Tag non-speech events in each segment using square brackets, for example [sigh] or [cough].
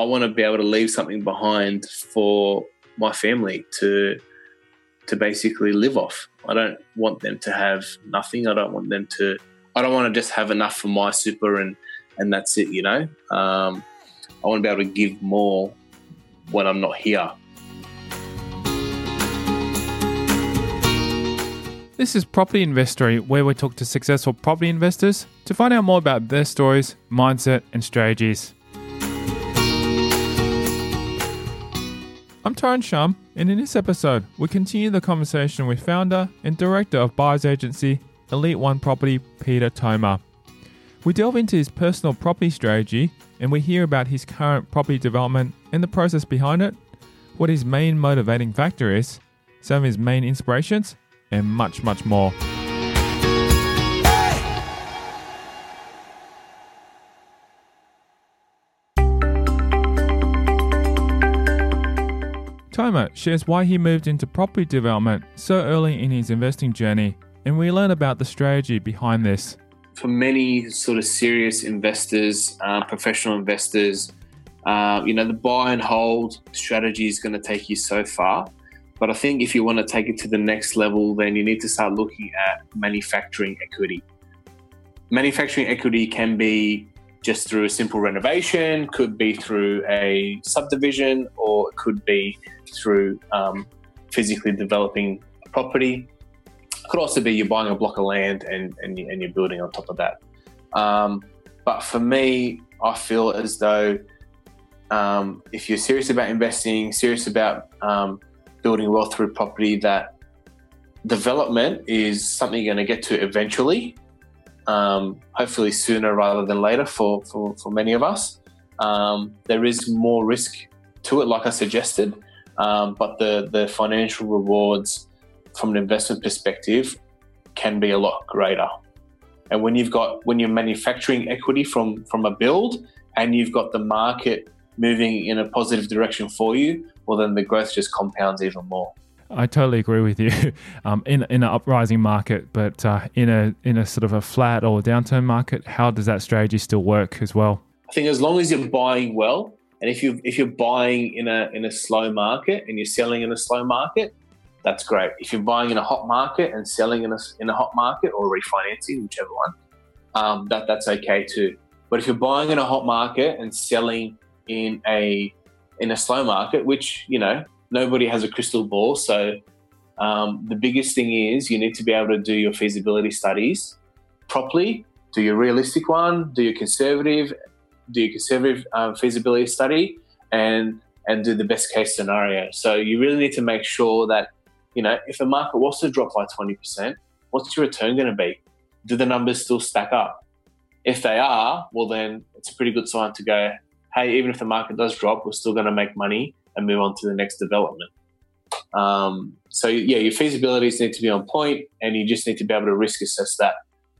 I want to be able to leave something behind for my family to to basically live off. I don't want them to have nothing. I don't want them to. I don't want to just have enough for my super and and that's it. You know, um, I want to be able to give more when I'm not here. This is Property Investory, where we talk to successful property investors to find out more about their stories, mindset, and strategies. I'm Tyrone Shum, and in this episode, we continue the conversation with founder and director of buyers agency Elite One Property, Peter Toma. We delve into his personal property strategy and we hear about his current property development and the process behind it, what his main motivating factor is, some of his main inspirations, and much, much more. Toma shares why he moved into property development so early in his investing journey, and we learn about the strategy behind this. For many sort of serious investors, uh, professional investors, uh, you know, the buy and hold strategy is going to take you so far. But I think if you want to take it to the next level, then you need to start looking at manufacturing equity. Manufacturing equity can be just through a simple renovation, could be through a subdivision, or it could be through um, physically developing a property. Could also be you're buying a block of land and, and, and you're building on top of that. Um, but for me, I feel as though um, if you're serious about investing, serious about um, building wealth through property, that development is something you're going to get to eventually um, hopefully sooner rather than later for, for, for many of us. Um, there is more risk to it, like I suggested, um, but the, the financial rewards from an investment perspective can be a lot greater. And when you've got when you're manufacturing equity from from a build and you've got the market moving in a positive direction for you, well then the growth just compounds even more. I totally agree with you. [laughs] Um, in in an uprising market, but uh, in a in a sort of a flat or downturn market, how does that strategy still work as well? I think as long as you're buying well, and if you if you're buying in a in a slow market and you're selling in a slow market, that's great. If you're buying in a hot market and selling in a in a hot market or refinancing, whichever one, um, that that's okay too. But if you're buying in a hot market and selling in a in a slow market, which you know nobody has a crystal ball. So um, the biggest thing is you need to be able to do your feasibility studies properly. Do your realistic one. Do your conservative. Do your conservative um, feasibility study, and and do the best case scenario. So you really need to make sure that you know if the market was to drop by twenty percent, what's your return going to be? Do the numbers still stack up? If they are, well then it's a pretty good sign to go. Hey, even if the market does drop, we're still going to make money and move on to the next development. Um, so yeah, your feasibilities need to be on point, and you just need to be able to risk assess that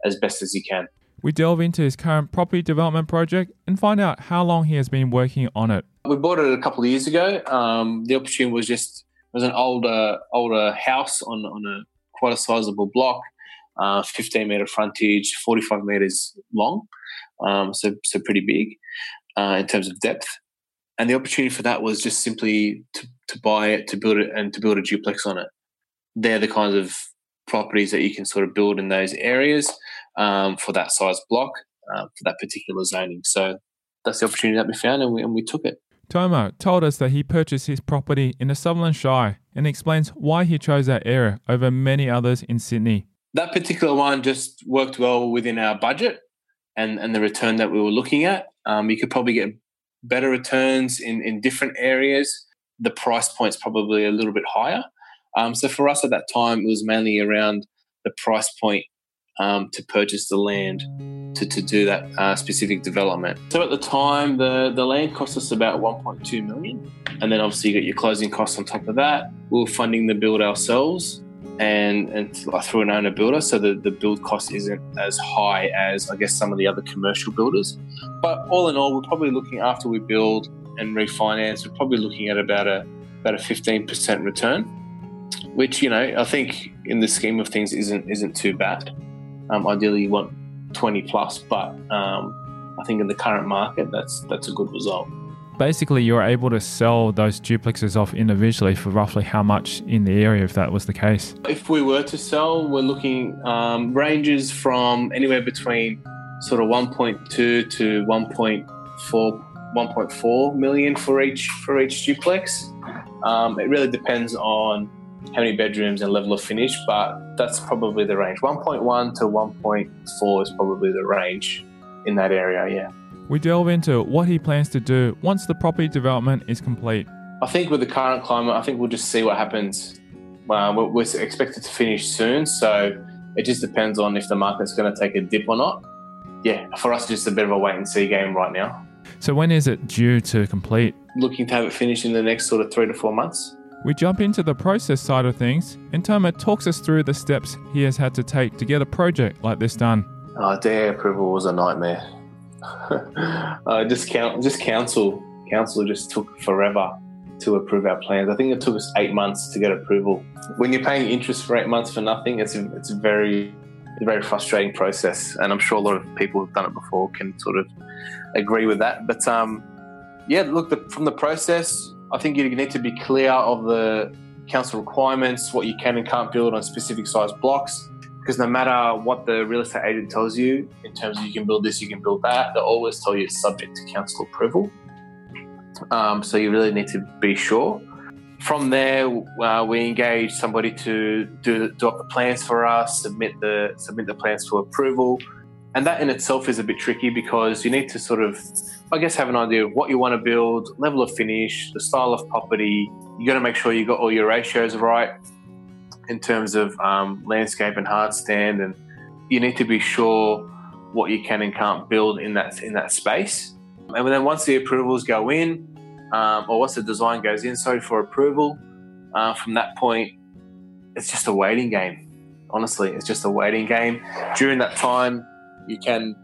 as best as you can. We delve into his current property development project and find out how long he has been working on it. We bought it a couple of years ago. Um, the opportunity was just it was an older older house on on a quite a sizable block, uh, 15 meter frontage, 45 meters long, um, so so pretty big uh, in terms of depth and the opportunity for that was just simply to, to buy it, to build it, and to build a duplex on it. They're the kinds of properties that you can sort of build in those areas um, for that size block uh, for that particular zoning. So that's the opportunity that we found, and we, and we took it. Toma told us that he purchased his property in the Sutherland Shire and explains why he chose that area over many others in Sydney. That particular one just worked well within our budget and, and the return that we were looking at. Um, you could probably get better returns in, in different areas. The price point's probably a little bit higher. Um, so for us at that time, it was mainly around the price point um, to purchase the land to, to do that uh, specific development. So at the time, the, the land cost us about 1.2 million. And then obviously you got your closing costs on top of that. We were funding the build ourselves and, and through an owner builder. So the, the build cost isn't as high as, I guess, some of the other commercial builders. But all in all, we're probably looking after we build and refinance, we're probably looking at about a about a 15% return, which, you know, I think in the scheme of things isn't isn't too bad. Um, ideally, you want 20 plus, but um, I think in the current market, that's that's a good result. Basically, you're able to sell those duplexes off individually for roughly how much in the area, if that was the case. If we were to sell, we're looking um, ranges from anywhere between sort of 1.2 to 1.4, 1.4 million for each for each duplex. Um, it really depends on how many bedrooms and level of finish, but that's probably the range. 1.1 to 1.4 is probably the range in that area, yeah. We delve into what he plans to do once the property development is complete. I think with the current climate, I think we'll just see what happens. Uh, we're, we're expected to finish soon, so it just depends on if the market's going to take a dip or not. Yeah, for us, just a bit of a wait and see game right now. So, when is it due to complete? Looking to have it finished in the next sort of three to four months. We jump into the process side of things, and Toma talks us through the steps he has had to take to get a project like this done. Oh, DA approval was a nightmare. [laughs] uh, just count, just council, council just took forever to approve our plans. I think it took us eight months to get approval. When you're paying interest for eight months for nothing, it's a, it's a very very frustrating process, and I'm sure a lot of people who've done it before can sort of agree with that. But um, yeah, look, the, from the process, I think you need to be clear of the council requirements, what you can and can't build on specific size blocks. Because no matter what the real estate agent tells you in terms of you can build this, you can build that, they always tell you it's subject to council approval. Um, so you really need to be sure. From there, uh, we engage somebody to do, do up the plans for us, submit the submit the plans for approval, and that in itself is a bit tricky because you need to sort of I guess, have an idea of what you want to build, level of finish, the style of property. You got to make sure you got all your ratios right in terms of um, landscape and hard stand, and you need to be sure what you can and can't build in that in that space. And then once the approvals go in, um, or once the design goes in, sorry for approval, uh, from that point, it's just a waiting game. Honestly, it's just a waiting game. During that time, you can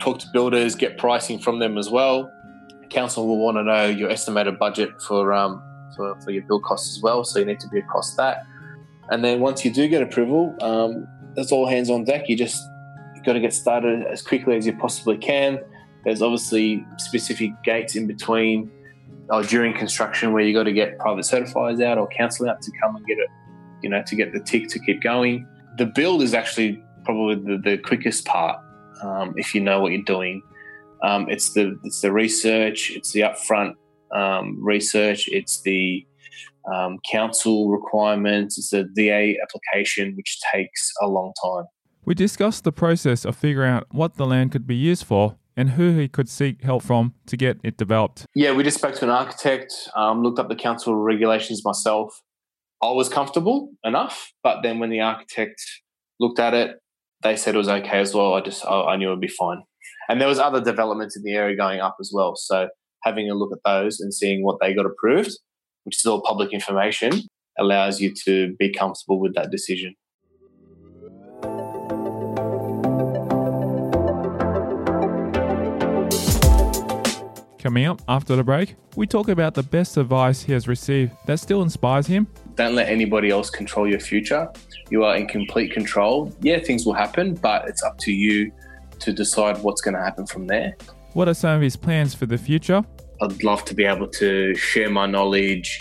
talk to builders, get pricing from them as well. Council will want to know your estimated budget for um, for, for your build costs as well, so you need to be across that. And then once you do get approval, um, that's all hands on deck. You just got to get started as quickly as you possibly can. There's obviously specific gates in between or during construction where you got to get private certifiers out or council out to come and get it, you know, to get the tick to keep going. The build is actually probably the, the quickest part um, if you know what you're doing. Um, it's the it's the research, it's the upfront um, research, it's the um, council requirements, it's a DA application, which takes a long time. We discussed the process of figuring out what the land could be used for and who he could seek help from to get it developed. Yeah, we just spoke to an architect, um, looked up the council regulations myself. I was comfortable enough, but then when the architect looked at it, they said it was okay as well. I just I, I knew it would be fine. And there was other developments in the area going up as well. So having a look at those and seeing what they got approved, which is all public information, allows you to be comfortable with that decision. Coming up after the break, we talk about the best advice he has received that still inspires him. Don't let anybody else control your future. You are in complete control. Yeah, things will happen, but it's up to you to decide what's going to happen from there. What are some of his plans for the future? I'd love to be able to share my knowledge,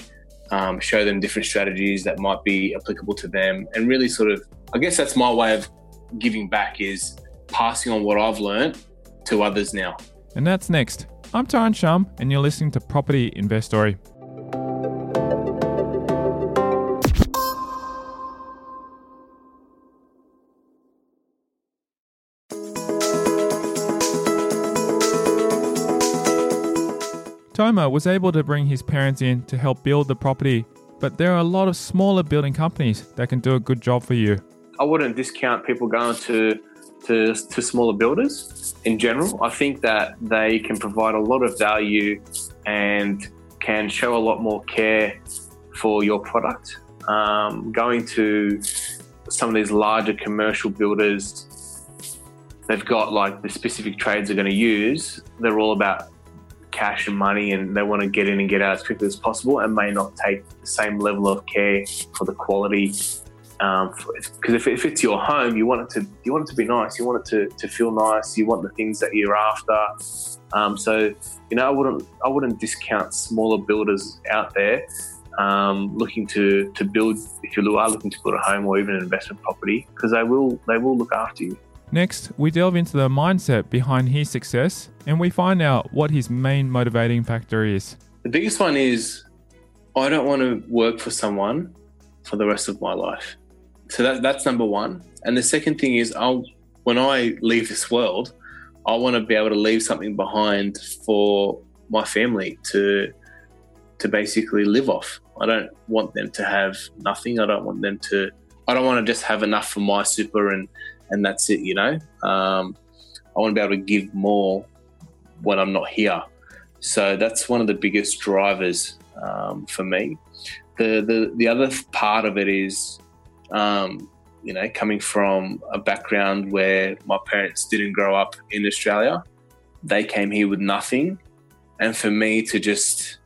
um, show them different strategies that might be applicable to them, and really sort of, I guess that's my way of giving back is passing on what I've learned to others now. And that's next. I'm Tyrone Shum, and you're listening to Property Investory. Toma was able to bring his parents in to help build the property. but there are a lot of smaller building companies that can do a good job for you. I wouldn't discount people going to to, to smaller builders in general. I think that they can provide a lot of value and can show a lot more care for your product. Um, going to some of these larger commercial builders, they've got like the specific trades they're going to use. They're all about cash and money and they want to get in and get out as quickly as possible and may not take the same level of care for the quality because um, if, if, it's your home, you want it to you want it to be nice. You want it to, to feel nice. You want the things that you're after. Um, so you know, I wouldn't I wouldn't discount smaller builders out there um, looking to to build. If you are looking to build a home or even an investment property, because they will they will look after you. Next, we delve into the mindset behind his success and we find out what his main motivating factor is. The biggest one is I don't want to work for someone for the rest of my life. So that, that's number one. And the second thing is, I'll when I leave this world, I want to be able to leave something behind for my family to to basically live off. I don't want them to have nothing. I don't want them to. I don't want to just have enough for my super and and that's it. You know, um, I want to be able to give more when I'm not here. So that's one of the biggest drivers um, for me. The, the the other part of it is um, you know, coming from a background where my parents didn't grow up in Australia, they came here with nothing. And for me to just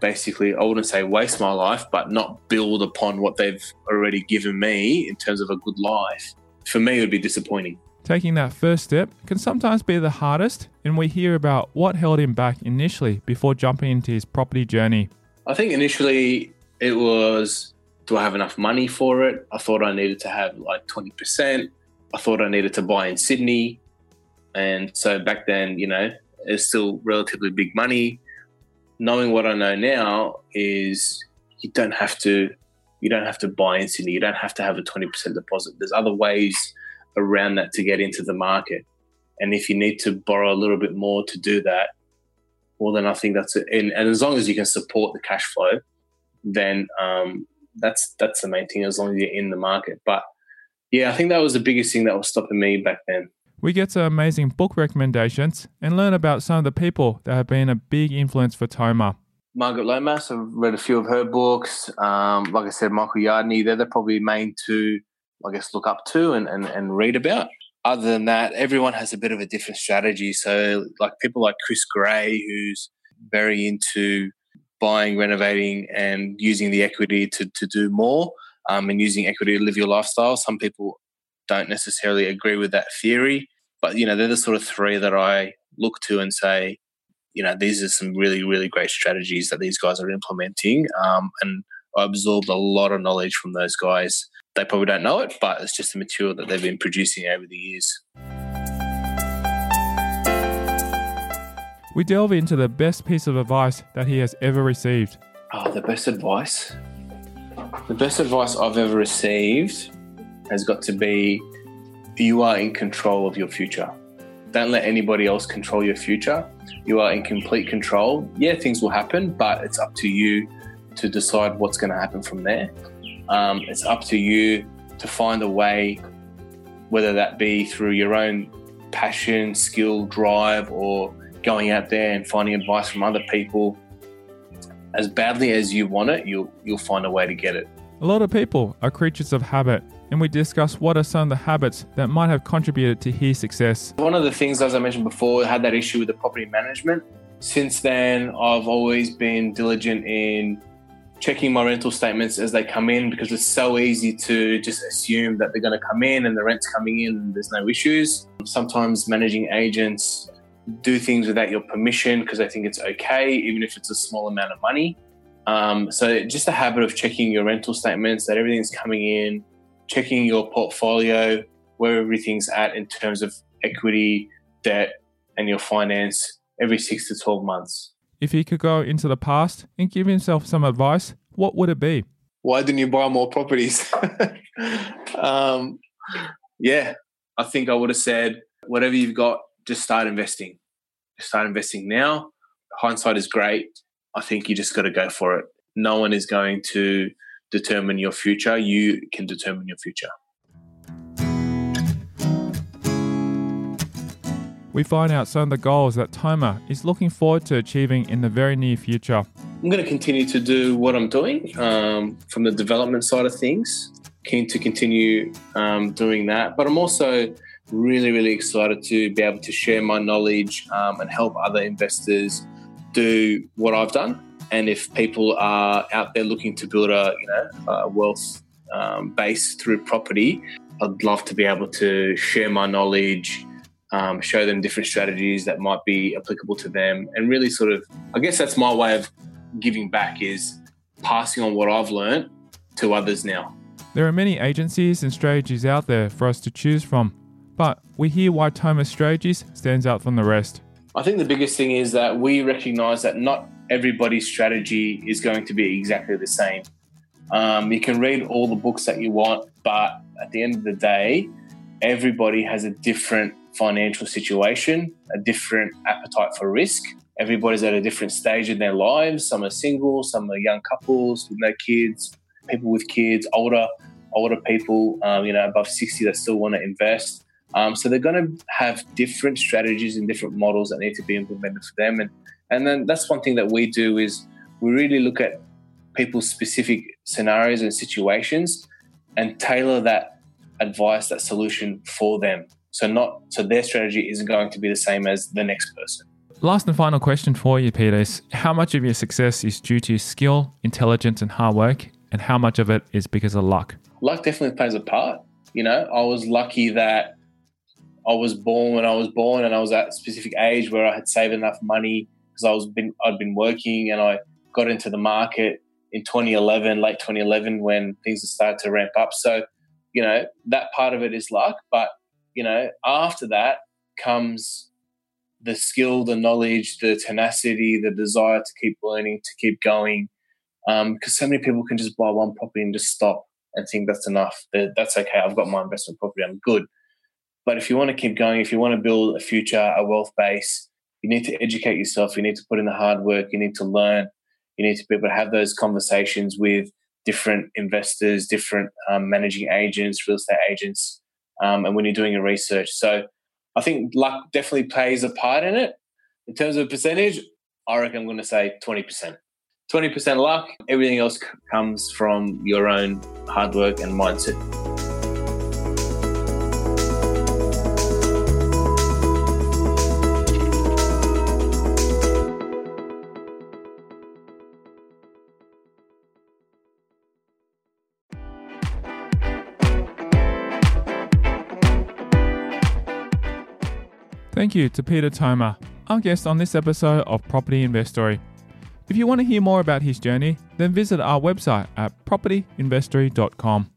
basically, I wouldn't say waste my life, but not build upon what they've already given me in terms of a good life, for me, it would be disappointing. Taking that first step can sometimes be the hardest, and we hear about what held him back initially before jumping into his property journey. I think initially it was do I have enough money for it? I thought I needed to have like 20%. I thought I needed to buy in Sydney. And so back then, you know, it's still relatively big money. Knowing what I know now is you don't have to you don't have to buy in Sydney. You don't have to have a 20% deposit. There's other ways around that to get into the market. And if you need to borrow a little bit more to do that, well, then I think that's it. And, and as long as you can support the cash flow, then um, that's that's the main thing as long as you're in the market. But yeah, I think that was the biggest thing that was stopping me back then. We get some amazing book recommendations and learn about some of the people that have been a big influence for Toma. Margaret Lomas, I've read a few of her books. Um, like I said, Michael Yardney, they're the probably main two, I guess, look up to and, and, and read about. Other than that, everyone has a bit of a different strategy. So, like people like Chris Gray, who's very into buying, renovating, and using the equity to, to do more um, and using equity to live your lifestyle. Some people don't necessarily agree with that theory, but you know they're the sort of three that I look to and say, you know, these are some really really great strategies that these guys are implementing, um, and I absorbed a lot of knowledge from those guys. They probably don't know it, but it's just the material that they've been producing over the years. we delve into the best piece of advice that he has ever received. Oh, the best advice? The best advice I've ever received has got to be you are in control of your future. Don't let anybody else control your future. You are in complete control. Yeah, things will happen, but it's up to you to decide what's going to happen from there. Um, it's up to you to find a way, whether that be through your own passion, skill, drive, or going out there and finding advice from other people as badly as you want it, you'll you'll find a way to get it. A lot of people are creatures of habit, and we discuss what are some of the habits that might have contributed to his success. One of the things, as I mentioned before, I had that issue with the property management. Since then, I've always been diligent in checking my rental statements as they come in because it's so easy to just assume that they're going to come in and the rent's coming in and there's no issues. Sometimes managing agents do things without your permission because they think it's okay, even if it's a small amount of money. Um, so just a habit of checking your rental statements, that everything's coming in, checking your portfolio, where everything's at in terms of equity, debt, and your finance every six to 12 months. If he could go into the past and give himself some advice, what would it be? Why didn't you buy more properties? [laughs] um, yeah, I think I would have said, whatever you've got, just start investing. Start investing now. Hindsight is great. I think you just got to go for it. no one is going to determine your future. You can determine your future. We find out some of the goals that Toma is looking forward to achieving in the very near future. I'm going to continue to do what I'm doing um, from the development side of things. Keen to continue um, doing that, but I'm also really, really excited to be able to share my knowledge um, and help other investors do what I've done. And if people are out there looking to build a you know a wealth um, base through property, I'd love to be able to share my knowledge, um, show them different strategies that might be applicable to them, and really sort of I guess that's my way of giving back is passing on what I've learned to others now. There are many agencies and strategies out there for us to choose from, but we hear why Toma's strategies stands out from the rest. I think the biggest thing is that we recognize that not everybody's strategy is going to be exactly the same. Um, you can read all the books that you want, but at the end of the day, everybody has a different financial situation, a different appetite for risk. Everybody's at a different stage in their lives. Some are single, some are young couples with no kids, people with kids, older older people, um, you know, above 60 that still want to invest. Um, so they're going to have different strategies and different models that need to be implemented for them. And and then that's one thing that we do is we really look at people's specific scenarios and situations and tailor that advice, that solution for them. So not so their strategy isn't going to be the same as the next person. Last and final question for you, Peter, is how much of your success is due to skill, intelligence, and hard work, and how much of it is because of luck? Luck definitely plays a part. You know, I was lucky that I was born when I was born, and I was at a specific age where I had saved enough money because I was been I'd been working and I got into the market in 2011, late 2011, when things started to ramp up. So, you know, that part of it is luck, but you know, after that comes the skill, the knowledge, the tenacity, the desire to keep learning, to keep going. Because um, so many people can just buy one property and just stop and think that's enough. That's okay. I've got my investment property. I'm good. But if you want to keep going, if you want to build a future, a wealth base, you need to educate yourself. You need to put in the hard work. You need to learn. You need to be able to have those conversations with different investors, different um, managing agents, real estate agents, um, and when you're doing your research. So I think luck definitely plays a part in it. In terms of percentage, I reckon I'm going to say 20%. 20% luck, everything else comes from your own hard work and mindset. Thank you to Peter Toma, our guest on this episode of Property Investory. If you want to hear more about his journey, then visit our website at propertyinvestory.com.